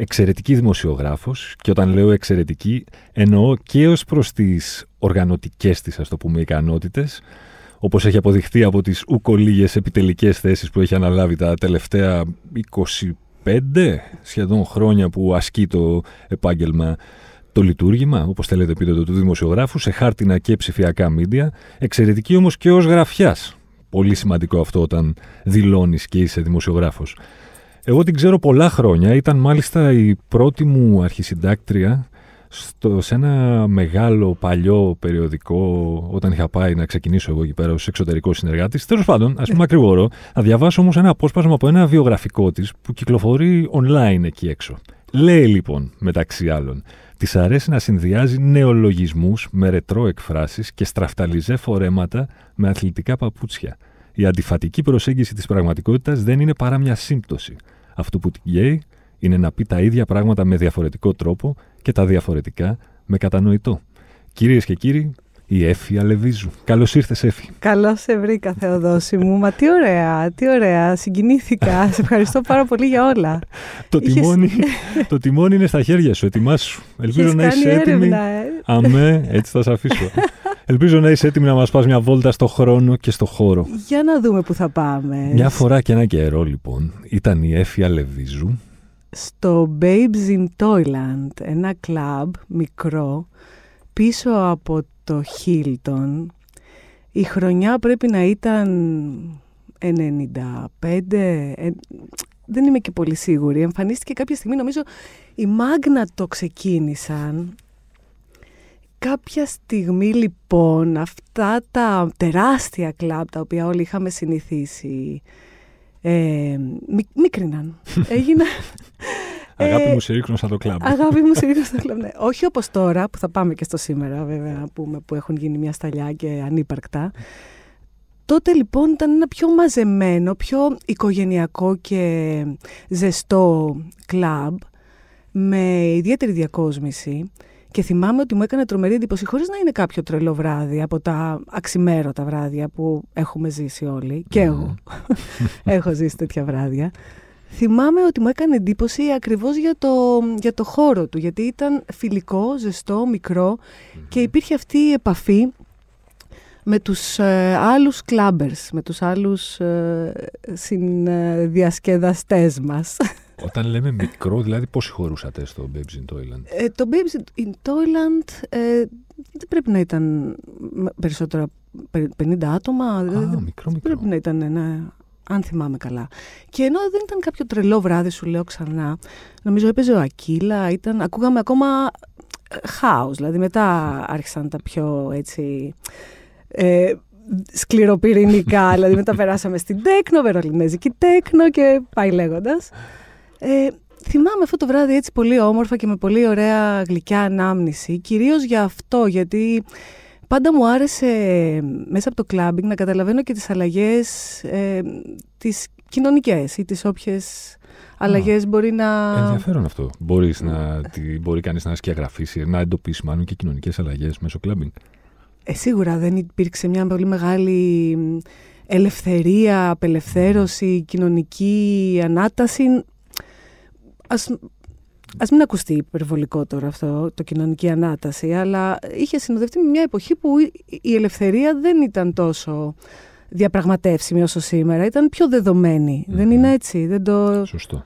εξαιρετική δημοσιογράφος και όταν λέω εξαιρετική εννοώ και ως προς τις οργανωτικές της ας το πούμε ικανότητες όπως έχει αποδειχθεί από τις ούκο λίγες επιτελικές θέσεις που έχει αναλάβει τα τελευταία 25 σχεδόν χρόνια που ασκεί το επάγγελμα το λειτουργήμα, όπως θέλετε πείτε το, του δημοσιογράφου, σε χάρτινα και ψηφιακά μίντια, εξαιρετική όμως και ως γραφιάς. Πολύ σημαντικό αυτό όταν δηλώνεις και είσαι δημοσιογράφος. Εγώ την ξέρω πολλά χρόνια. Ήταν μάλιστα η πρώτη μου αρχισυντάκτρια στο, σε ένα μεγάλο παλιό περιοδικό όταν είχα πάει να ξεκινήσω εγώ εκεί πέρα ως εξωτερικός συνεργάτης. Τέλος πάντων, ας πούμε ακριβώς, να διαβάσω όμως ένα απόσπασμα από ένα βιογραφικό της που κυκλοφορεί online εκεί έξω. Λέει λοιπόν, μεταξύ άλλων, Της αρέσει να συνδυάζει νεολογισμούς με ρετρό εκφράσεις και στραφταλιζέ φορέματα με αθλητικά παπούτσια. Η αντιφατική προσέγγιση της πραγματικότητας δεν είναι παρά μια σύμπτωση. Αυτό που την καίει είναι να πει τα ίδια πράγματα με διαφορετικό τρόπο και τα διαφορετικά με κατανοητό. Κυρίες και κύριοι, η Έφη Αλεβίζου. Καλώς ήρθες, Έφη. Καλώς σε βρήκα, Θεοδόση μου. Μα τι ωραία, τι ωραία. Συγκινήθηκα. σε ευχαριστώ πάρα πολύ για όλα. το, τιμόνι, το τιμόνι είναι στα χέρια σου. Ετοιμάσου. Ελπίζω να είσαι έτοιμη. Ε. Αμέ, έτσι θα σε αφήσω. Ελπίζω να είσαι έτοιμη να μας πας μια βόλτα στο χρόνο και στο χώρο. Για να δούμε που θα πάμε. Μια φορά και ένα καιρό, λοιπόν, ήταν η Έφη Αλεβίζου. Στο Babes in Toyland, ένα κλαμπ μικρό, πίσω από το Hilton. Η χρονιά πρέπει να ήταν 95, ε, δεν είμαι και πολύ σίγουρη. Εμφανίστηκε κάποια στιγμή, νομίζω, οι Μάγνα το ξεκίνησαν. Κάποια στιγμή λοιπόν αυτά τα τεράστια κλαμπ τα οποία όλοι είχαμε συνηθίσει ε, μίκριναν. Έγιναν, Αγάπη μου, σε ρίχνω σαν το κλαμπ. Αγάπη μου, σε ρίχνω σαν το κλαμπ. Ναι. Όχι όπως τώρα, που θα πάμε και στο σήμερα, βέβαια, να πούμε, που έχουν γίνει μια σταλιά και ανύπαρκτα. Τότε λοιπόν ήταν ένα πιο μαζεμένο, πιο οικογενειακό και ζεστό κλαμπ με ιδιαίτερη διακόσμηση και θυμάμαι ότι μου έκανε τρομερή εντύπωση χωρίς να είναι κάποιο τρελό βράδυ από τα αξιμέρωτα βράδια που έχουμε ζήσει όλοι και εγώ έχω ζήσει τέτοια βράδια θυμάμαι ότι μου έκανε εντύπωση ακριβώς για το, για το χώρο του, γιατί ήταν φιλικό, ζεστό, και υπήρχε αυτή η επαφή με τους ε, άλλους κλάμπερς, με τους άλλους ε, συνδιασκεδαστές μας. Όταν λέμε μικρό, δηλαδή πόσοι χωρούσατε στο Babes in Toyland? Ε, το Babes in Toyland ε, δεν πρέπει να ήταν περισσότερα 50 άτομα. Α, μικρό, μικρό. Πρέπει να ήταν ένα αν θυμάμαι καλά. Και ενώ δεν ήταν κάποιο τρελό βράδυ, σου λέω ξανά, νομίζω έπαιζε ο Ακύλα, ήταν, ακούγαμε ακόμα ε, χάος, δηλαδή μετά άρχισαν τα πιο έτσι... Ε, σκληροπυρηνικά, δηλαδή μετά περάσαμε στην τέκνο, βερολινέζικη τέκνο και πάει λέγοντας. Ε, θυμάμαι αυτό το βράδυ έτσι πολύ όμορφα και με πολύ ωραία γλυκιά ανάμνηση, κυρίως για αυτό, γιατί Πάντα μου άρεσε μέσα από το κλάμπινγκ να καταλαβαίνω και τις αλλαγές ε, τις κοινωνικές ή τις όποιες αλλαγές μπορεί να... Ενδιαφέρον αυτό. Μπορείς να, μπορεί κανείς να σκιαγραφίσει, να εντοπίσει μάλλον και κοινωνικές αλλαγές μέσω κλάμπινγκ. Ε, σίγουρα δεν υπήρξε μια πολύ μεγάλη ελευθερία, απελευθέρωση, κοινωνική ανάταση. Ας Α μην ακουστεί υπερβολικό τώρα αυτό, το κοινωνική ανάταση, αλλά είχε συνοδευτεί με μια εποχή που η ελευθερία δεν ήταν τόσο διαπραγματεύσιμη όσο σήμερα. Ήταν πιο δεδομενη Δεν είναι έτσι. Δεν το... Σωστό.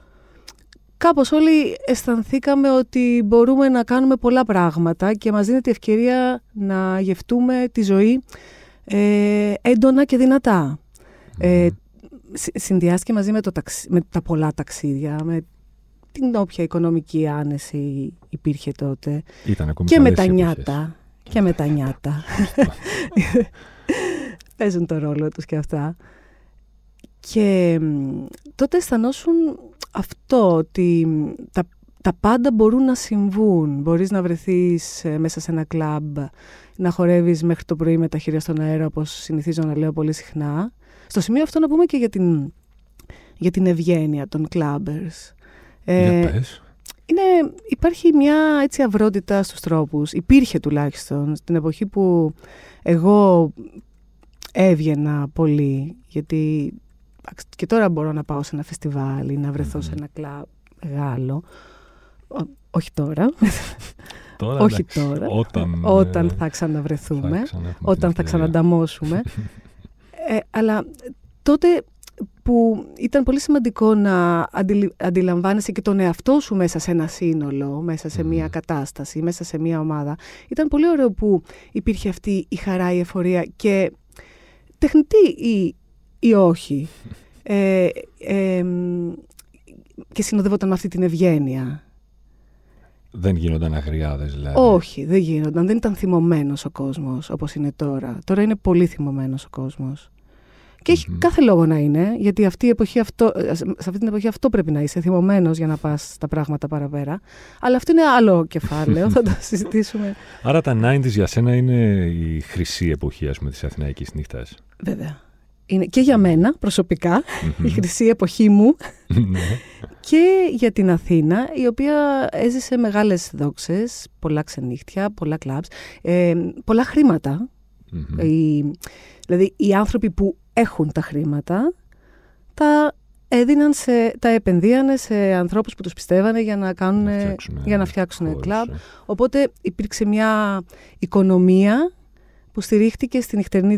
Κάπως όλοι αισθανθήκαμε ότι μπορούμε να κάνουμε πολλά πράγματα και μας δίνεται ευκαιρία να γευτούμε τη ζωή ε, έντονα και δυνατά. Ε, συνδυάστηκε μαζί με, το με τα πολλά ταξίδια, με την όποια οικονομική άνεση υπήρχε τότε. και με τα νιάτα. Και με τα νιάτα. Παίζουν το ρόλο τους και αυτά. Και τότε αισθανόσουν αυτό ότι τα, τα πάντα μπορούν να συμβούν. Μπορείς να βρεθείς ε, μέσα σε ένα κλαμπ, να χορεύεις μέχρι το πρωί με τα χέρια στον αέρα, όπως συνηθίζω να λέω πολύ συχνά. Στο σημείο αυτό να πούμε και για την, για την ευγένεια των κλαμπερς. Ε, είναι, υπάρχει μια έτσι αυρότητα στους τρόπους. Υπήρχε τουλάχιστον στην εποχή που εγώ έβγαινα πολύ, γιατί και τώρα μπορώ να πάω σε ένα φεστιβάλ ή να βρεθώ σε ένα κλαμπ μεγάλο. όχι τώρα. τώρα όχι τώρα. Όταν, όταν θα ξαναβρεθούμε. Θα όταν θα ξανανταμώσουμε. ε, αλλά τότε που ήταν πολύ σημαντικό να αντιλαμβάνεσαι και τον εαυτό σου μέσα σε ένα σύνολο, μέσα σε μια κατάσταση, μέσα σε μια ομάδα. Ήταν πολύ ωραίο που υπήρχε αυτή η χαρά, η εφορία και τεχνητή ή, ή όχι. Ε, και συνοδεύονταν με αυτή την ευγένεια. Δεν γίνονταν αγριάδες δηλαδή. Όχι, δεν γίνονταν. Δεν ήταν θυμωμένος ο κόσμος όπως είναι τώρα. Τώρα είναι πολύ θυμωμένος ο κόσμος. Και έχει κάθε λόγο να είναι, γιατί αυτή η εποχή αυτό, σε αυτή την εποχή αυτό πρέπει να είσαι, θυμωμένος για να πας τα πράγματα παραπέρα. Αλλά αυτό είναι άλλο κεφάλαιο, θα το συζητήσουμε. Άρα τα 90s για σένα είναι η χρυσή εποχή, ας πούμε, της Αθηναϊκής νύχτας. Βέβαια. Είναι και για μένα η χρυσή εποχή μου ναι. και για την Αθήνα η οποία έζησε μεγάλες δόξες, πολλά ξενύχτια, πολλά κλαμπς, ε, πολλά δηλαδή οι άνθρωποι που έχουν τα χρήματα, τα έδιναν σε, τα επενδύανε σε ανθρώπους που τους πιστεύανε για να, κάνουν, για να φτιάξουν κλαμπ. Ε. Οπότε υπήρξε μια οικονομία που στηρίχτηκε στην νυχτερινή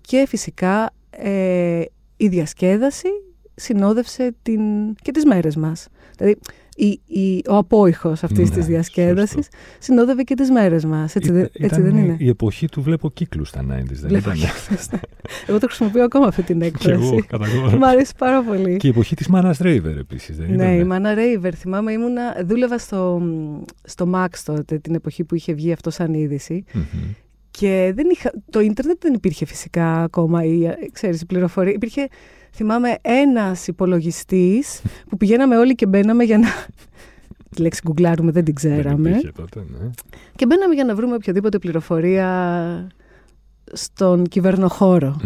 και φυσικά ε, η διασκέδαση συνόδευσε την, και τις μέρες μας. Δηλαδή η, η, ο απόϊχος αυτής ναι, της διασκέδασης συνόδευε και τις μέρες μας. Έτσι, Ή, έτσι δεν είναι; η εποχή του βλέπω κύκλους στα 90's, δεν βλέπω ήταν. Κύκλους, ναι. Εγώ το χρησιμοποιώ ακόμα αυτή την έκφραση. και εγώ, Μ' αρέσει πάρα πολύ. Και η εποχή της Μάνα Ρέιβερ επίσης, δεν Ναι, η Μάνα Ρέιβερ. Θυμάμαι, ήμουνα, δούλευα στο, στο Max τότε, την εποχή που είχε βγει αυτό σαν είδηση. Mm-hmm. Και δεν είχα, το ίντερνετ δεν υπήρχε φυσικά ακόμα η, ξέρεις, η πληροφορία. Υπήρχε θυμάμαι ένας υπολογιστής που πηγαίναμε όλοι και μπαίναμε για να... Τη λέξη γκουγκλάρουμε δεν την ξέραμε. Δεν τότε, ναι. Και μπαίναμε για να βρούμε οποιαδήποτε πληροφορία στον κυβερνοχώρο.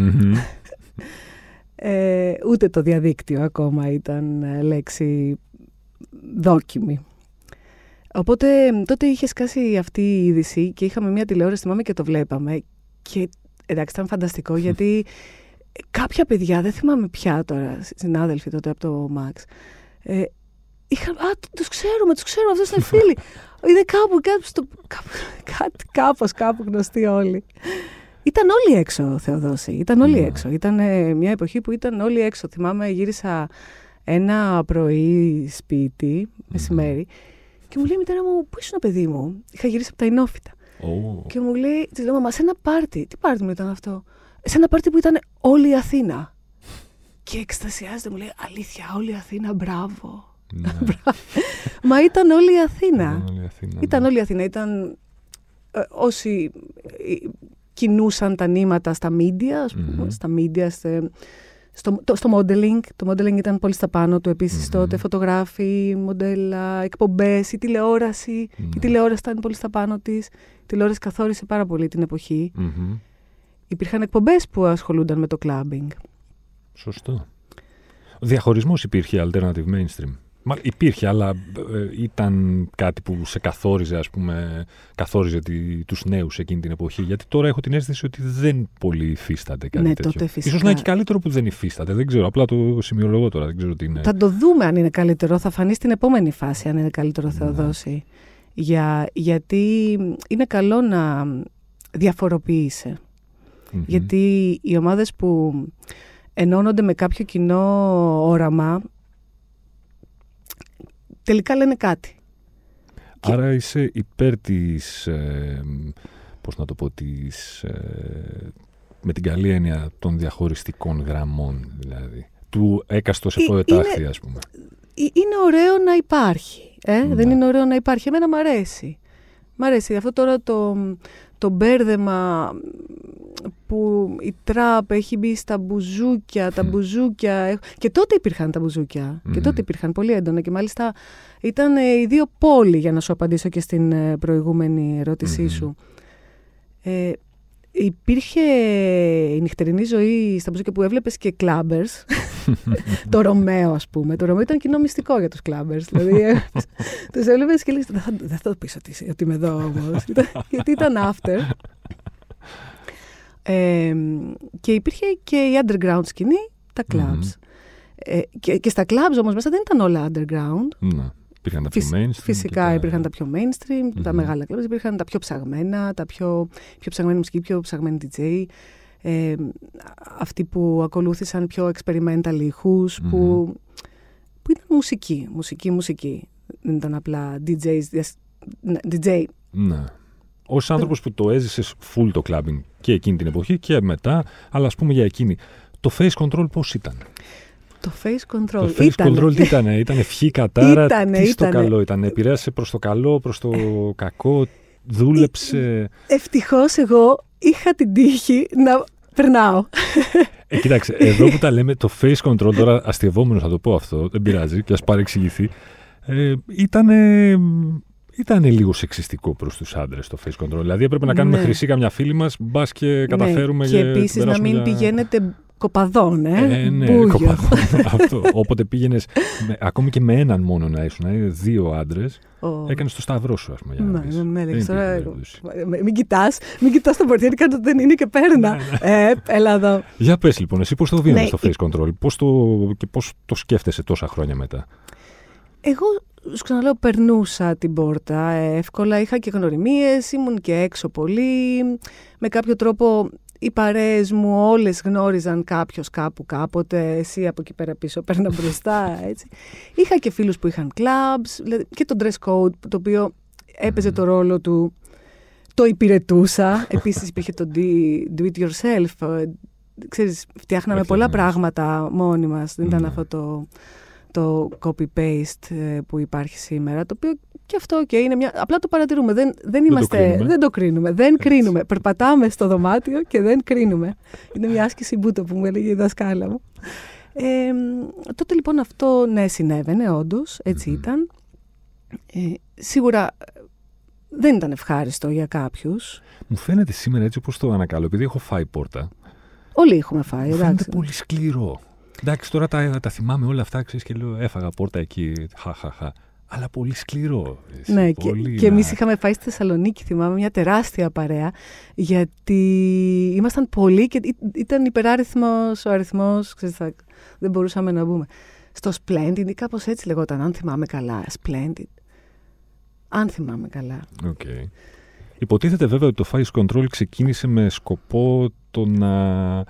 ε, ούτε το διαδίκτυο ακόμα ήταν ε, λέξη δόκιμη. Οπότε τότε είχε σκάσει αυτή η είδηση και είχαμε μια τηλεόραση, θυμάμαι και το βλέπαμε. Και εντάξει, ήταν φανταστικό γιατί κάποια παιδιά, δεν θυμάμαι πια τώρα, συνάδελφοι τότε από το Max, ε, είχαν, α, τους ξέρουμε, τους ξέρουμε, αυτός είναι φίλοι. Είναι κάπου, κάπου, στο, κάπου, κάτι, κάπως, κάπου γνωστοί όλοι. Ήταν όλοι έξω, Θεοδόση. Ήταν όλοι ναι. έξω. Ήταν ε, μια εποχή που ήταν όλοι έξω. Θυμάμαι, γύρισα ένα πρωί σπίτι, μεσημέρι, και μου λέει η μητέρα μου, πού ήσουν παιδί μου; Είχα γυρίσει από τα Ινόφυτα. Oh. Και μου λέει, της λέω, μα σε ένα πάρτι. Τι πάρτι μου ήταν αυτό; Σε ένα πάρτι που ήταν όλη η Αθήνα. Και εκστασιάζεται, μου λέει, αλήθεια, όλη η Αθήνα, μπράβο. Ναι. Μα ήταν όλη η Αθήνα. Ήταν όλη η Αθήνα. Ήταν ε, όσοι ε, κινούσαν τα νήματα στα media, στα media, στο, το, στο modeling. Το modeling ήταν πολύ στα πάνω του επίσης τότε. Φωτογράφοι, μοντέλα, εκπομπές, η τηλεόραση. Η ναι. τηλεόραση ήταν πολύ στα πάνω της. Η τηλεόραση καθόρισε πάρα πολύ την εποχή υπήρχαν εκπομπές που ασχολούνταν με το clubbing. Σωστό. Ο διαχωρισμός υπήρχε alternative mainstream. Μα υπήρχε, αλλά ε, ήταν κάτι που σε καθόριζε, ας πούμε, καθόριζε τη, τους νέους εκείνη την εποχή. Γιατί τώρα έχω την αίσθηση ότι δεν πολύ υφίσταται κάτι ναι, τέτοιο. Τότε φυσικά. Ίσως να είναι και καλύτερο που δεν υφίσταται. Δεν ξέρω, απλά το σημειολογώ τώρα. Δεν ξέρω τι είναι. Θα το δούμε αν είναι καλύτερο. Θα φανεί στην επόμενη φάση αν είναι καλύτερο, Θεοδόση. Ναι. Για, γιατί είναι καλό να διαφοροποιείσαι. Γιατί οι ομάδες που ενώνονται με κάποιο κοινό όραμα τελικά λένε κάτι. Άρα είσαι υπέρ της, ε, πώς να το πω, της, ε, με την καλή έννοια των διαχωριστικών γραμμών, δηλαδή. Του έκαστος εφοετάχθη, ας πούμε. Είναι ωραίο να υπάρχει. Ε; Δεν ναι. είναι ωραίο να υπάρχει. Εμένα μου αρέσει. Μ' αρέσει. Αυτό τώρα το, το μπέρδεμα που η τραπ έχει μπει στα μπουζούκια, τα μπουζούκια. Και τότε υπήρχαν τα μπουζούκια. Και τότε υπήρχαν πολύ έντονα. Και μάλιστα ήταν ε, οι δύο πόλοι, για να σου απαντήσω και στην ε, προηγούμενη ερώτησή σου. Ε, υπήρχε η νυχτερινή ζωή στα μπουζούκια που έβλεπες και κλάμπερ. το Ρωμαίο, ας πούμε. Το Ρωμαίο ήταν κοινό μυστικό για τους κλάμπερ. Δηλαδή, τους έβλεπες και λέει: Δεν θα το πεις ότι, ότι είμαι εδώ όμως. γιατί ήταν after. Ε, και υπήρχε και η underground σκηνή, τα clubs. Ε, και, και στα clubs όμως μέσα δεν ήταν όλα underground. Ναι. Υπήρχαν τα πιο mainstream. Φυσικά υπήρχαν τα πιο mainstream, τα μεγάλα clubs, υπήρχαν τα πιο ψαγμένα, τα πιο, πιο ψαγμένη μουσική, πιο ψαγμένη DJ. Ε, αυτοί που ακολούθησαν πιο experimental ηχους που, που ήταν μουσική, μουσική, μουσική. Δεν ήταν απλά DJs, DJ. Ναι ως άνθρωπος που το έζησες full το clubbing και εκείνη την εποχή και μετά, αλλά ας πούμε για εκείνη, το face control πώς ήταν; Το face control. Το face ήτανε. control τι ήταν, ήταν ευχή κατάρα, ήτανε, τι στο καλό ήταν, επηρέασε προς το καλό, προς το κακό, δούλεψε; Ευτυχώς εγώ είχα την τύχη να περνάω. Ε, κοίταξε, εδώ που τα λέμε το face control, τώρα αστειευόμενο θα το πω αυτό, δεν πειράζει και ας παρεξηγηθεί, ε, ήταν ήταν λίγο σεξιστικό προς τους άντρες το face control. Δηλαδή έπρεπε να κάνουμε ναι. χρυσή καμιά φίλη μας, μπας και ναι. καταφέρουμε. Ναι. Και επίσης να μην για... πηγαίνετε κοπαδών, ε. ε ναι, κοπαδών. αυτό. Όποτε πήγαινες, ακόμη και με έναν μόνο να ήσουν, είναι δύο άντρες, oh. έκανες το σταυρό σου, ας πούμε. Για να ναι, ναι, τώρα. Μην κοιτάς, μην κοιτάς το πορτιέρι κάτω δεν είναι και πέρνα. Ναι, ναι. ε, έλα εδώ. Για πες λοιπόν, εσύ πώς το βίωνε ναι. το face control, πώς το, και πώς το σκέφτεσαι τόσα χρόνια μετά; Εγώ σου ξαναλέω, περνούσα την πόρτα εύκολα. Είχα και γνωριμίες, ήμουν και έξω πολύ. Με κάποιο τρόπο οι παρέες μου όλες γνώριζαν κάποιος κάπου κάποτε, εσύ από εκεί πέρα πίσω παίρνα μπροστά, έτσι. Είχα και φίλους που είχαν clubs και το dress code, το οποίο έπαιζε το ρόλο του, το υπηρετούσα. Επίσης υπήρχε το do it yourself, ε, ξέρεις, φτιάχναμε πολλά πράγματα μόνοι μας, δεν ήταν αυτό το το copy-paste ε, που υπάρχει σήμερα, το οποίο και αυτό και είναι μια... Απλά το παρατηρούμε, δεν, δεν είμαστε... Δεν το κρίνουμε, δεν, το κρίνουμε, δεν κρίνουμε. Περπατάμε στο δωμάτιο και δεν κρίνουμε. είναι μια άσκηση μπούτο που μου έλεγε η δασκάλα μου. Ε, τότε λοιπόν αυτό ναι συνέβαινε όντως, έτσι ήταν. Ε, σίγουρα δεν ήταν ευχάριστο για κάποιους. Μου φαίνεται σήμερα έτσι όπως το ανακαλώ, επειδή έχω φάει πόρτα. Όλοι έχουμε φάει, Μου φαίνεται πολύ σκληρό. Εντάξει, τώρα τα, τα θυμάμαι όλα αυτά, ξέρεις, και λέω έφαγα πόρτα εκεί, χαχαχα. Αλλά πολύ σκληρό. Εσύ, ναι, πολύ και, και εμεί είχαμε πάει στη Θεσσαλονίκη, θυμάμαι, μια τεράστια παρέα, γιατί ήμασταν πολλοί και ήταν υπεράριθμος ο αριθμός. Δεν μπορούσαμε να μπούμε. Στο Splendid, ή κάπως έτσι λεγόταν, αν θυμάμαι καλά. Splendid. Αν θυμάμαι καλά. Okay. Υποτίθεται βέβαια ότι το Face Control ξεκίνησε με σκοπό το να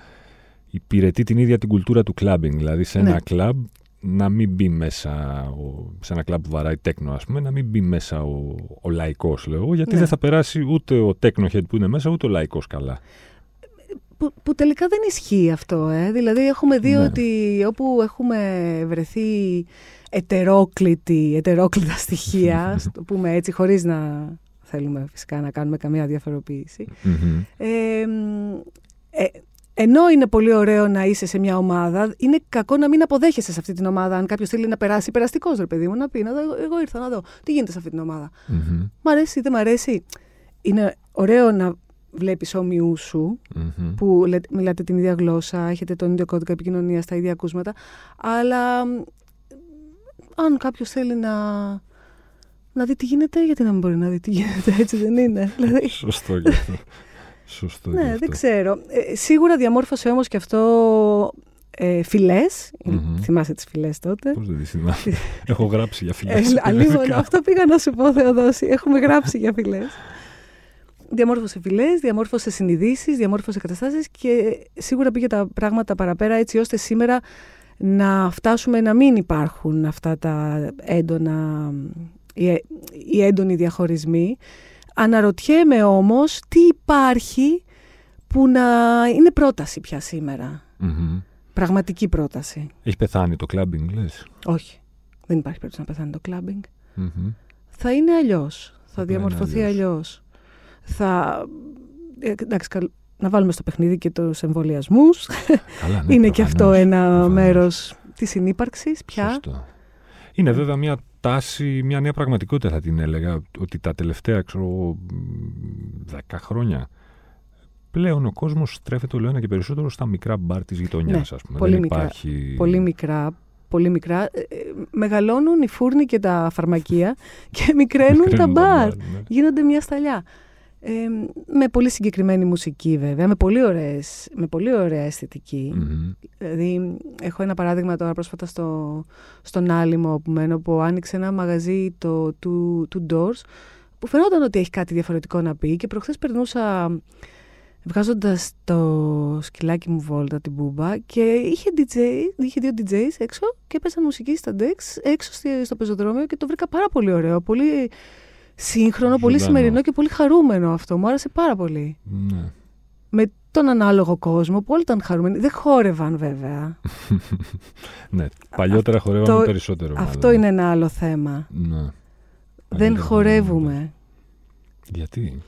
υπηρετεί την ίδια την κουλτούρα του κλαμπινγκ. Δηλαδή σε ένα ναι. κλαμπ να μην μπει μέσα, ο, σε ένα κλαμπ που βαράει τέκνο ας πούμε, να μην μπει μέσα ο, ο λαϊκός λέω, γιατί ναι. δεν θα περάσει ούτε ο τέκνο head που είναι μέσα, ούτε ο λαϊκός καλά. Που, που τελικά δεν ισχύει αυτό, ε. δηλαδή έχουμε δει ναι. ότι όπου έχουμε βρεθεί ετερόκλητη, ετερόκλητα στοιχεία, το πούμε έτσι, χωρίς να θέλουμε φυσικά να κάνουμε καμία διαφοροποίηση, ε, ε, ενώ είναι πολύ ωραίο να είσαι σε μια ομάδα, είναι κακό να μην αποδέχεσαι σε αυτή την ομάδα. Αν κάποιος θέλει να περάσει, περαστικός ρε παιδί μου, να πει: να δω, Εγώ ήρθα να δω. Τι γίνεται σε αυτή την ομάδα; Mm-hmm. Μ' αρέσει, δεν μ' αρέσει. Είναι ωραίο να βλέπεις όμοιου σου, mm-hmm. που μιλάτε την ίδια γλώσσα, έχετε τον ίδιο κώδικα επικοινωνίας, τα ίδια ακούσματα. Αλλά αν κάποιος θέλει να, να δει τι γίνεται, γιατί να μην μπορεί να δει τι γίνεται, έτσι δεν είναι. Δηλαδή- Σωστό και αυτό. Σωστό ναι, δεν ξέρω. Ε, σίγουρα διαμόρφωσε όμως και αυτό ε, φυλές. Mm-hmm. Θυμάσαι τις φυλές τότε; Πώς δεν τις θυμάμαι. Έχω γράψει για φυλές. Ε, αυτό πήγα να σου πω Θεοδόση. Έχουμε γράψει για φυλές. Διαμόρφωσε φυλές, διαμόρφωσε συνειδήσεις, διαμόρφωσε καταστάσεις και σίγουρα πήγε τα πράγματα παραπέρα έτσι ώστε σήμερα να φτάσουμε να μην υπάρχουν αυτά τα έντονα, οι, οι έντονοι διαχωρισμοί Αναρωτιέμαι όμως τι υπάρχει που να είναι πρόταση πια σημερα Πραγματική πρόταση. Έχει πεθάνει το κλάμπινγκ, λες; Όχι. Δεν υπάρχει περίπτωση να πεθάνει το κλαμπινγκ Θα είναι αλλιώς. Θα, διαμορφωθεί αλλιώς. Θα... Ε, εντάξει, να βάλουμε στο παιχνίδι και τους εμβολιασμούς. ναι, είναι και αυτό ένα μέρος της συνύπαρξης πια. Σωστό. Είναι βέβαια μια τάση, μια νέα πραγματικότητα θα την έλεγα, ότι τα τελευταία, ξέρω, δέκα χρόνια πλέον ο κόσμος στρέφεται όλο ένα και περισσότερο στα μικρά μπαρ της γειτονιάς, ναι, ας πούμε. Πολύ, Δεν μικρά, υπάρχει... πολύ μικρά, πολύ μικρά. Ε, ε, μεγαλώνουν οι φούρνοι και τα φαρμακεία και μικραίνουν τα μπαρ. Ναι. Γίνονται μια σταλιά. Ε, με πολύ συγκεκριμένη μουσική βέβαια, με πολύ, ωραίες, με πολύ ωραία αισθητική. Δηλαδή, έχω ένα παράδειγμα τώρα πρόσφατα στο, στον Άλυμο που μένω, που άνοιξε ένα μαγαζί το του, του Doors, που φαινόταν ότι έχει κάτι διαφορετικό να πει και προχθές περνούσα βγάζοντας το σκυλάκι μου βόλτα την μπούμπα και είχε, DJ, είχε δύο DJs έξω και έπαιζαν μουσική στα Dex έξω στο πεζοδρόμιο και το βρήκα πάρα πολύ ωραίο, πολύ σύγχρονο, πολύ σημερινό και πολύ χαρούμενο αυτό. Μου άρεσε πάρα πολύ. Ναι. Με τον ανάλογο κόσμο που όλοι ήταν χαρούμενοι. Δεν χόρευαν βέβαια. ναι, παλιότερα χορεύαμε περισσότερο. Αυτό είναι ένα άλλο θέμα. Ναι. Δεν χορεύουμε. Γιατί;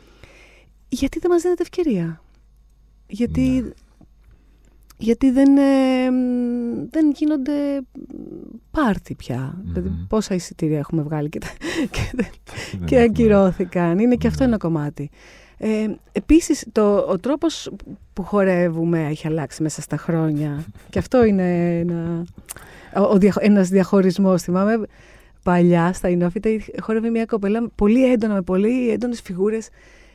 Γιατί δεν μας δίνεται ευκαιρία. Γιατί, ναι. Γιατί δεν, ε, δεν γίνονται πάρτι πια. Δηλαδή πόσα εισιτήρια έχουμε βγάλει και, και, και ακυρώθηκαν. Είναι και αυτό ναι. ένα κομμάτι. Ε, επίσης, το, ο τρόπος που χορεύουμε έχει αλλάξει μέσα στα χρόνια. και αυτό είναι ένα, ο, ένας διαχωρισμός. Θυμάμαι παλιά στα Ινόφυτα χόρευε μια κοπέλα πολύ έντονα, με πολύ έντονες φιγούρες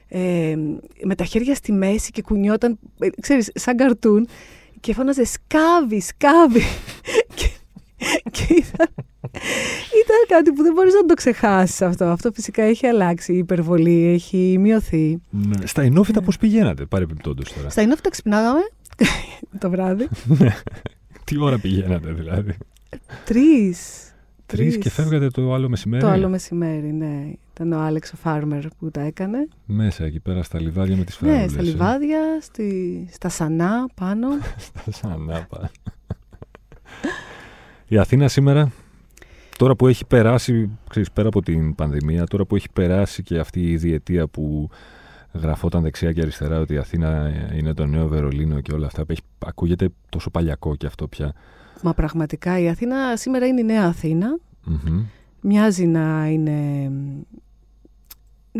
ε, με τα χέρια στη μέση και κουνιόταν, ε, ξέρεις, σαν καρτούν και φώναζε «Σκάβει, σκάβει». και, και ήταν, ήταν κάτι που δεν μπορείς να το ξεχάσεις αυτό. Αυτό φυσικά έχει αλλάξει, η υπερβολή έχει μειωθεί. Ναι. Στα Ινόφυτα πώς πηγαίνατε, παρεμπιπτόντως τώρα; Στα Ινόφυτα ξυπνάγαμε το βράδυ. Ναι. Τι ώρα πηγαίνατε δηλαδή; Τρεις. Τρεις και φεύγατε το άλλο μεσημέρι; Το άλλο μεσημέρι, ναι. Ήταν ο Άλεξ ο Φάρμερ που τα έκανε. Μέσα εκεί πέρα στα λιβάδια με τις φράουλες. Ναι, στα ε. λιβάδια, στη... στα σανά πάνω. στα σανά πάνω. Η Αθήνα σήμερα, τώρα που έχει περάσει, ξέρεις, πέρα από την πανδημία, τώρα που έχει περάσει και αυτή η διετία που γραφόταν δεξιά και αριστερά ότι η Αθήνα είναι το νέο Βερολίνο και όλα αυτά, ακούγεται τόσο παλιακό και αυτό πια. Μα πραγματικά η Αθήνα σήμερα είναι η νέα Μοιάζει να είναι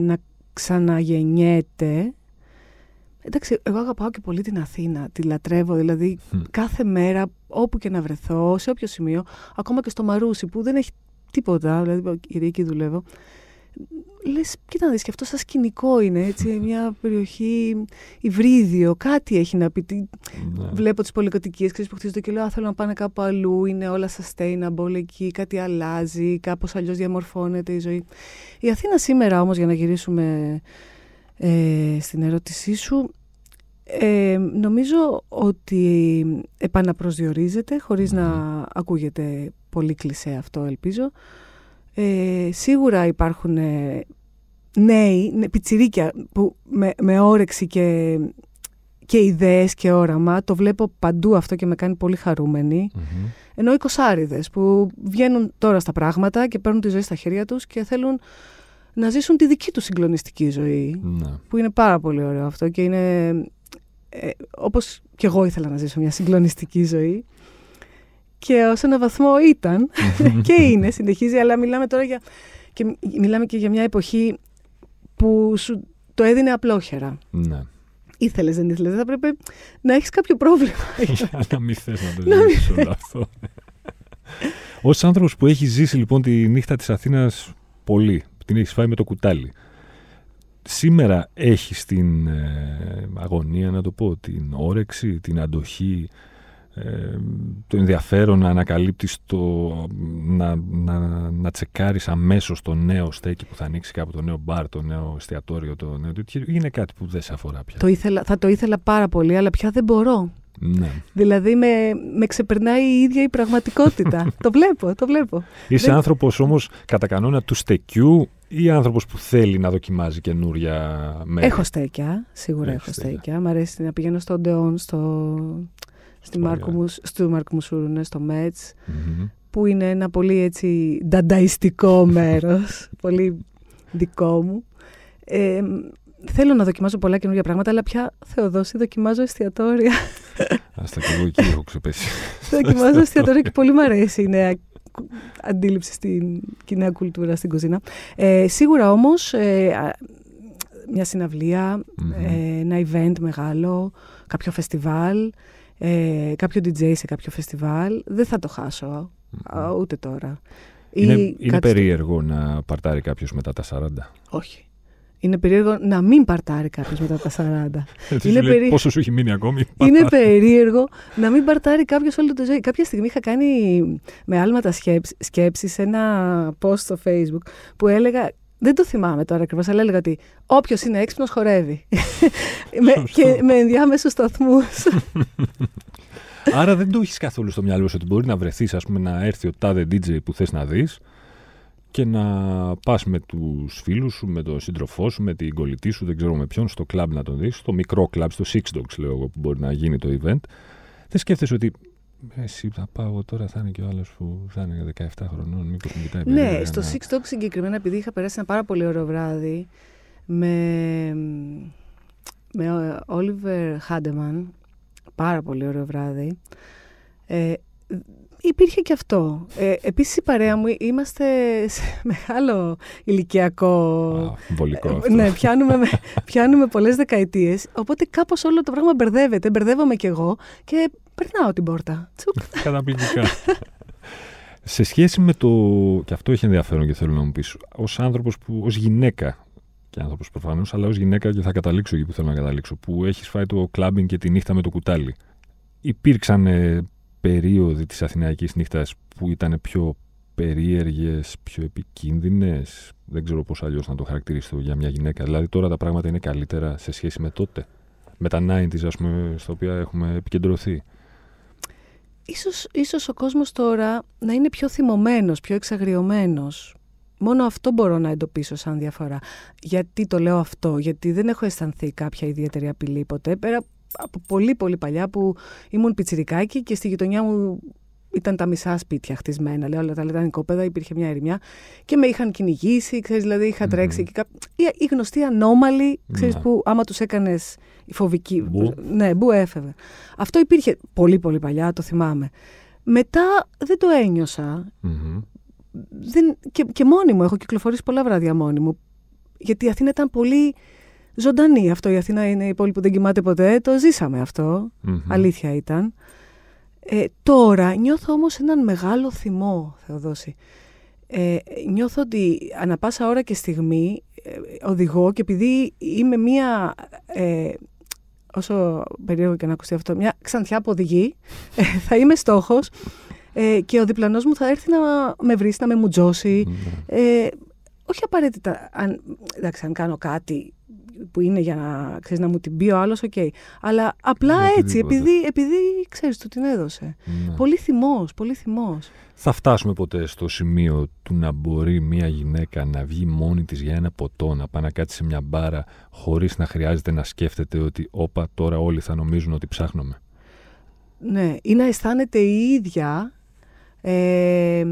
να ξαναγεννιέται. Εντάξει, εγώ αγαπάω και πολύ την Αθήνα, τη λατρεύω, δηλαδή κάθε μέρα όπου και να βρεθώ, σε όποιο σημείο, ακόμα και στο Μαρούσι που δεν έχει τίποτα, δηλαδή γιατί εκεί δουλεύω, λες, κοίτα να δεις, και αυτό σαν σκηνικό είναι, έτσι, μια περιοχή υβρίδιο, κάτι έχει να πει. Ναι. Βλέπω τις πολυκατοικίες, ξέρεις, που χτίζονται και λέω, θέλω να πάνε κάπου αλλού, είναι όλα sustainable εκεί, κάτι αλλάζει, κάπως αλλιώς διαμορφώνεται η ζωή. Η Αθήνα σήμερα όμως, για να γυρίσουμε ε, στην ερώτησή σου, ε, νομίζω ότι επαναπροσδιορίζεται, χωρίς να ακούγεται πολύ κλισέ αυτό, ελπίζω, ε, σίγουρα υπάρχουν ε, νέοι, ναι, πιτσιρίκια που με, με όρεξη και, και ιδέες και όραμα. Το βλέπω παντού αυτό και με κάνει πολύ χαρούμενη. Mm-hmm. Ενώ οι κοσάριδες που βγαίνουν τώρα στα πράγματα και παίρνουν τη ζωή στα χέρια τους και θέλουν να ζήσουν τη δική τους συγκλονιστική ζωή. Ναι. Που είναι πάρα πολύ ωραίο αυτό και είναι... Ε, όπως και εγώ ήθελα να ζήσω μια συγκλονιστική ζωή και ως ένα βαθμό ήταν και είναι, συνεχίζει, αλλά μιλάμε τώρα για, και μιλάμε και για μια εποχή που σου το έδινε απλόχερα. Ναι. Ήθελες, δεν ήθελες. Θα πρέπει να έχεις κάποιο πρόβλημα. Για να μην θες να το ζήσει όλο αυτό. Ω άνθρωπος που έχεις ζήσει λοιπόν τη νύχτα της Αθήνας πολύ, την έχεις φάει με το κουτάλι. Σήμερα έχεις την ε, αγωνία, να το πω, την όρεξη, την αντοχή, ε, το ενδιαφέρον να ανακαλύπτεις το, να, να, να τσεκάρεις αμέσως το νέο στέκι που θα ανοίξει κάπου, το νέο μπαρ, το νέο εστιατόριο, το νέο είναι κάτι που δεν σε αφορά πια. Το ήθελα, θα το ήθελα πάρα πολύ, αλλά πια δεν μπορώ. Ναι. Δηλαδή με, με ξεπερνάει η ίδια η πραγματικότητα. το βλέπω, το βλέπω. Είσαι δεν... άνθρωπος όμως κατά κανόνα του στεκιού ή άνθρωπος που θέλει να δοκιμάζει καινούρια μέρη; Έχω στέκια, σίγουρα έχω στέκια. Μ' αρέσει να πηγαίνω στο Ντεόν, στο στη Μάρκο, στο Μάρκο Μουσούρου, ναι, στο μετς που είναι ένα πολύ έτσι ντανταϊστικό μέρος, πολύ δικό μου. Ε, θέλω να δοκιμάζω πολλά καινούργια πράγματα, αλλά πια Θεοδόση δοκιμάζω εστιατόρια. Άστα και εγώ εκεί έχω ξεπέσει. δοκιμάζω εστιατόρια και πολύ μου αρέσει η νέα αντίληψη στην κοινή κουλτούρα στην κουζίνα. Ε, σίγουρα όμως ε, μια συναυλια ε, ένα event μεγάλο, κάποιο φεστιβάλ, ε, κάποιο DJ σε κάποιο φεστιβάλ, δεν θα το χασω ούτε τώρα. Είναι, είναι περίεργο να παρτάρει κάποιος μετά τα 40. Όχι. Είναι περίεργο να μην παρτάρει κάποιος μετά τα 40. είναι περί... Πόσο σου έχει μείνει ακόμη. Είναι περίεργο να μην παρτάρει κάποιος όλη τη ζωή. Κάποια στιγμή είχα κάνει με άλματα σκέψη σε ένα post στο Facebook που έλεγα. Δεν το θυμάμαι τώρα ακριβώς, αλλά έλεγα ότι όποιος είναι έξυπνος χορεύει. με, και με ενδιάμεσους σταθμούς. Άρα δεν το έχεις καθόλου στο μυαλό σου ότι μπορεί να βρεθείς, ας πούμε, να έρθει ο τάδε DJ που θες να δεις και να πας με τους φίλους σου, με τον σύντροφό σου, με την κολλητή σου, δεν ξέρω με ποιον, στο κλαμπ να τον δεις, στο μικρό κλαμπ, στο Six Dogs λέω εγώ που μπορεί να γίνει το event. Δεν σκέφτεσαι ότι εσύ θα πάω τώρα, θα είναι και ο άλλος που θα είναι 17 χρονών, μήπως μου κοιτάει Ναι, στο Six Dogs συγκεκριμένα, επειδή είχα περάσει ένα πάρα πολύ ωραίο βράδυ με, με Oliver Handeman, πάρα πολύ ωραίο βράδυ. Ε, υπήρχε και αυτό. Ε, επίσης η παρέα μου είμαστε σε μεγάλο ηλικιακό... Βολικό αυτό. ναι, πιάνουμε, πιάνουμε πολλές δεκαετίες, οπότε κάπως όλο το πράγμα μπερδεύεται. Μπερδεύομαι κι εγώ και περνάω την πόρτα. Καταπληκτικά. σε σχέση με το... και αυτό έχει ενδιαφέρον και θέλω να μου πεις, ως άνθρωπος που, ως γυναίκα και άνθρωπος προφανώς, αλλά ως γυναίκα και θα καταλήξω εκεί που θέλω να καταλήξω, που έχεις φάει το κλάμπινγκ και τη νύχτα με το κουτάλι. Υπήρξαν ε, περίοδοι της Αθηναϊκής νύχτας που ήταν πιο περίεργες, πιο επικίνδυνες. Δεν ξέρω πώς αλλιώς να το χαρακτηρίσω για μια γυναίκα. Δηλαδή τώρα τα πράγματα είναι καλύτερα σε σχέση με τότε. Με τα 90s, ας πούμε, στα οποία έχουμε επικεντρωθεί. Ίσως, ίσως ο κόσμος τώρα να είναι πιο θυμωμένος, πιο εξαγριωμένος. Μόνο αυτό μπορώ να εντοπίσω σαν διαφορά. Γιατί το λέω αυτό, γιατί δεν έχω αισθανθεί κάποια ιδιαίτερη απειλή ποτέ, πέρα από πολύ πολύ παλιά που ήμουν πιτσιρικάκι και στη γειτονιά μου ήταν τα μισά σπίτια χτισμένα, λέω, όλα τα λετανικόπαιδα, υπήρχε μια ερημιά και με είχαν κυνηγήσει, ξέρεις, δηλαδή είχα τρέξει και κά... η, γνωστή ανώμαλη, ξέρεις, ναι. που άμα τους έκανες η φοβική, μπου. ναι, μπου έφευγε. Αυτό υπήρχε πολύ πολύ παλιά, το θυμάμαι. Μετά δεν το ένιωσα δεν, και, και μόνη μου, έχω κυκλοφορήσει πολλά βράδια μόνη μου. Γιατί η Αθήνα ήταν πολύ ζωντανή. Αυτό η Αθήνα είναι η πόλη που δεν κοιμάται ποτέ. Το ζήσαμε Αλήθεια ήταν. Ε, τώρα νιώθω όμως έναν μεγάλο θυμό, Θεοδόση. Ε, νιώθω ότι ανα πάσα ώρα και στιγμή ε, οδηγώ και επειδή είμαι μία, ε, όσο περίεργο και να ακουστεί αυτό, μια ξανθιά που οδηγεί, ε, θα είμαι στόχος ε, και ο διπλανός μου θα έρθει να με βρει, να με μουτζώσει. Ναι. Ε, όχι απαραίτητα, αν, εντάξει, αν κάνω κάτι που είναι για να, ξέρεις, να μου την πει ο άλλος, οκ. Αλλά απλά έτσι, επειδή, επειδή ξέρεις, του την έδωσε. Ναι. Πολύ θυμός, πολύ θυμός. Θα φτάσουμε ποτέ στο σημείο του να μπορεί μια γυναίκα να βγει μόνη της για ένα ποτό, να πάει να κάτσει σε μια μπάρα χωρίς να χρειάζεται να σκέφτεται ότι όπα τώρα όλοι θα νομίζουν ότι ψάχνουμε. Ναι, ή να αισθάνεται η ίδια ε,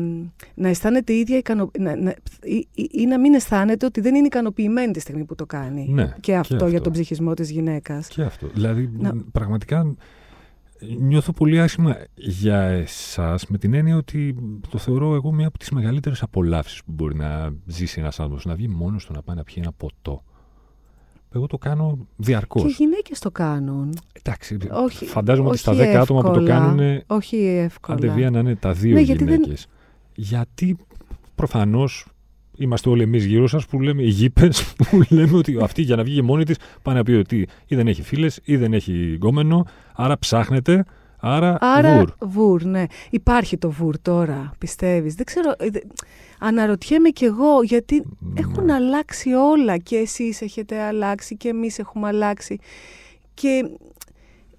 να αισθάνεται η ίδια ικανο... να, να, ή, ή, να μην αισθάνεται ότι δεν είναι ικανοποιημένη τη στιγμή που το κάνει. Ναι, και, αυτό για τον ψυχισμό της γυναίκας. Και αυτό. Δηλαδή, πραγματικά νιώθω πολύ άσχημα για εσάς με την έννοια ότι το θεωρώ εγώ μία από τις μεγαλύτερες απολαύσεις που μπορεί να ζήσει ένας άνθρωπος. Να βγει μόνος του να πάει να πιει ένα ποτό εγώ το κάνω διαρκώς. Και οι γυναίκες το κάνουν. Εντάξει. Όχι, φαντάζομαι ότι στα 10 άτομα που το κάνουν. Όχι εύκολα. Αντεβία να είναι τα δύο ναι, γυναίκες. Γιατί, γιατί προφανώς είμαστε όλοι εμείς γύρω σας που λέμε οι γήπες, που λέμε ότι αυτή για να βγει μόνη της πάει να πει ότι ή δεν έχει φίλες ή δεν έχει γκόμενο, άρα ψάχνετε. Άρα, άρα βουρ. βουρ. ναι. Υπάρχει το βουρ τώρα, πιστεύεις. Δεν ξέρω, ε, αναρωτιέμαι κι εγώ γιατί ναι. έχουν αλλάξει όλα και εσείς έχετε αλλάξει και εμείς έχουμε αλλάξει και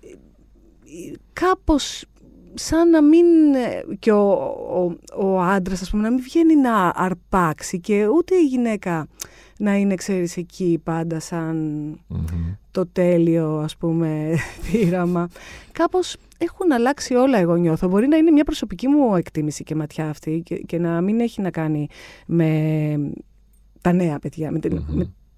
ε, κάπως σαν να μην και ο, ο, ο άντρας ας πούμε να μην βγαίνει να αρπάξει και ούτε η γυναίκα να είναι ξέρεις εκεί πάντα το τέλειο ας πούμε θύραμα κάπως έχουν αλλάξει όλα, εγώ νιώθω. Μπορεί να είναι μια προσωπική μου εκτίμηση και ματιά αυτή και, και να μην έχει να κάνει με τα νέα παιδιά, με,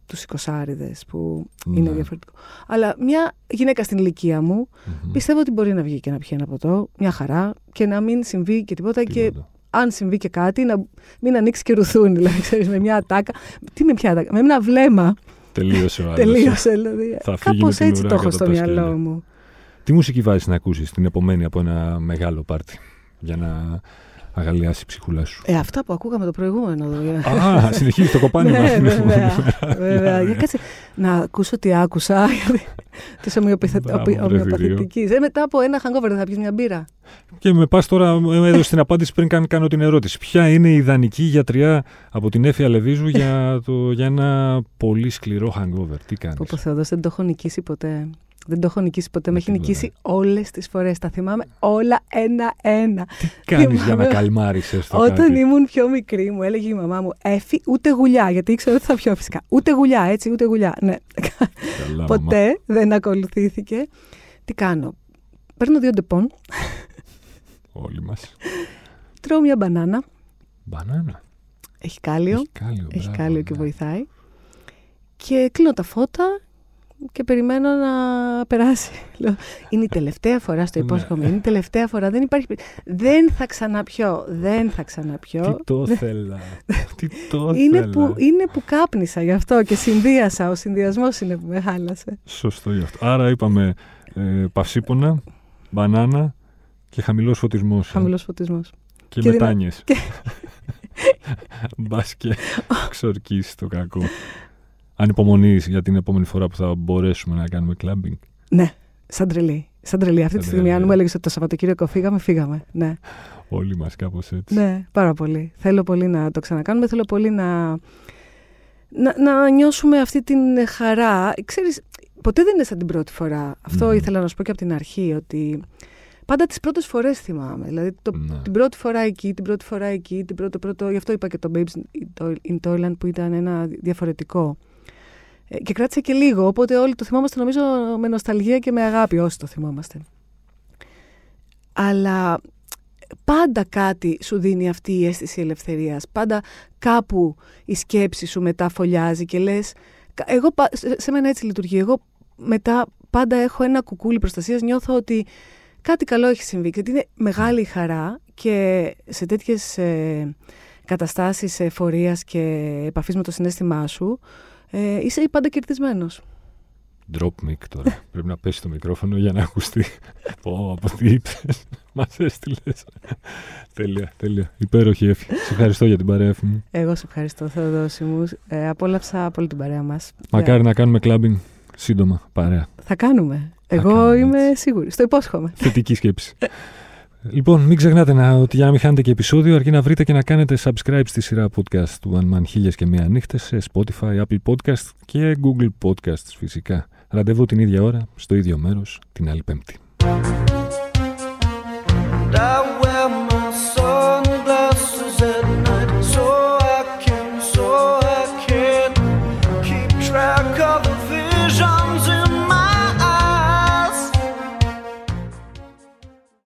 τους εικοσάριδες που είναι διαφορετικό. Αλλά μια γυναίκα στην ηλικία μου πιστεύω ότι μπορεί να βγει και να πιει ένα ποτό, μια χαρά και να μην συμβεί και τίποτα, και αν συμβεί και κάτι να μην ανοίξει και ρουθούνι, δηλαδή ξέρεις, με μια ατάκα. Τι με μια ατάκα, με ένα βλέμμα. Τελείωσε ο άλλος. Τελείωσε δηλαδή. Κάπως έτσι το έχω στο μυαλό μου. Τι μουσική βάζεις να ακούσεις την επομένη από ένα μεγάλο πάρτι για να αγαλιάσει η ψυχούλα σου; Ε, αυτά που ακούγαμε το προηγούμενο. Α, συνεχίζει το κοπάνι ναι, μας. βέβαια, βέβαια. Για κάτσε να ακούσω τι άκουσα. Τη ομοιοπαθητική. Ε, μετά από ένα hangover δεν θα πιεις μια μπύρα. Και με πας τώρα, έδωσες την απάντηση πριν καν κάνω την ερώτηση. Ποια είναι η ιδανική γιατριά από την Έφια Λεβίζου για, το, για ένα πολύ σκληρό hangover; Τι κάνεις; Που ο δεν το έχω νικήσει ποτέ. Δεν το έχω νικήσει ποτέ. Με έχει νικήσει όλες τις φορές. Τα θυμάμαι όλα ένα-ένα. Τι κάνεις για να καλμάρισες το Όταν κάτι; ήμουν πιο μικρή, μου έλεγε η μαμά μου Έφη, ούτε γουλιά. Γιατί ήξερα ότι θα πιω φυσικά. Ούτε γουλιά, έτσι, ούτε γουλιά. Ναι. Καλά, ποτέ δεν ακολουθήθηκε. Τι κάνω. Παίρνω δύο Ντεπόν. Όλοι μας. Τρώω μια μπανάνα. Μπανάνα. Έχει κάλιο. Έχει κάλιο, Έχει μπράβο, κάλιο και ναι. βοηθάει. Και κλείνω τα φώτα και περιμένω να περάσει. Λέω, είναι η τελευταία φορά, στο Ναι. υπόσχομαι. Είναι η τελευταία φορά. Δεν υπάρχει. Δεν θα ξαναπιώ. Δεν θα ξαναπιώ. Τι το ήθελα. Τι το Είναι ήθελα. που, είναι που κάπνισα γι' αυτό και συνδύασα. Ο συνδυασμός είναι που με χάλασε. Σωστό γι' αυτό. Άρα είπαμε ε, παυσίπονα, μπανάνα και χαμηλός φωτισμός. Χαμηλός φωτισμός. Και, και μετάνιες. και- Μπας και ξορκίσει το κακό. Ανυπομονεί για την επόμενη φορά που θα μπορέσουμε να κάνουμε κλαμπινγκ. Ναι, σαν τρελή. Σαν τρελή. Αυτή Σαν τη στιγμή, τρελή. αν μου έλεγες ότι το Σαββατοκύριακο φύγαμε, φύγαμε. Ναι. Όλοι μας κάπως έτσι. Ναι, πάρα πολύ. Θέλω πολύ να το ξανακάνουμε. Θέλω πολύ να, να, να νιώσουμε αυτή την χαρά. Ξέρεις, ποτέ δεν είναι σαν την πρώτη φορά. Αυτό Μμμ. ήθελα να σου πω και από την αρχή, ότι πάντα τις πρώτες φορές θυμάμαι. Δηλαδή το, Ναι. την πρώτη φορά εκεί, την πρώτη φορά εκεί, την πρώτο, πρώτο, γι' αυτό είπα και το Babes in Toyland που ήταν ένα διαφορετικό. Ε, Και κράτησε και λίγο, οπότε όλοι το θυμόμαστε νομίζω με νοσταλγία και με αγάπη όσοι το θυμόμαστε. Αλλά πάντα κάτι σου δίνει αυτή η αίσθηση ελευθερίας. Πάντα κάπου η σκέψη σου μετά φωλιάζει και λες... κα- Εγώ, πα- σε σε μένα έτσι λειτουργεί. Εγώ μετά πάντα έχω ένα κουκούλι προστασίας. Νιώθω ότι κάτι καλό έχει συμβεί. Γιατί είναι μεγάλη η χαρά και σε τέτοιες ε, καταστάσεις εφορίας και επαφής με το συνέστημά σου ε, είσαι πάντα κερδισμένος. Drop mic τώρα. Πρέπει να πέσει το μικρόφωνο για να ακουστεί. Πω, από τι είπες. Μας έστειλες. τέλεια, τέλεια. Υπέροχη έφη. Σε ευχαριστώ για την παρέα Έφη μου. Εγώ σε ευχαριστώ Θεοδόση μου. Ε, απόλαυσα πολύ την παρέα μας. Μακάρι να κάνουμε κλαμπινγκ σύντομα. Παρέα. Θα κάνουμε. Εγώ κάνουμε, είμαι έτσι. σίγουρη. Στο υπόσχομαι. Θετική σκέψη. λοιπόν, μην ξεχνάτε να, ότι για να μην χάνετε και επεισόδιο, αρκεί να βρείτε και να κάνετε subscribe στη σειρά podcast του One Man Χίλιες και Μία Νύχτες σε Spotify, Apple Podcast και Google Podcasts φυσικά. Ραντεβού την ίδια ώρα, στο ίδιο μέρος, την άλλη Πέμπτη. And I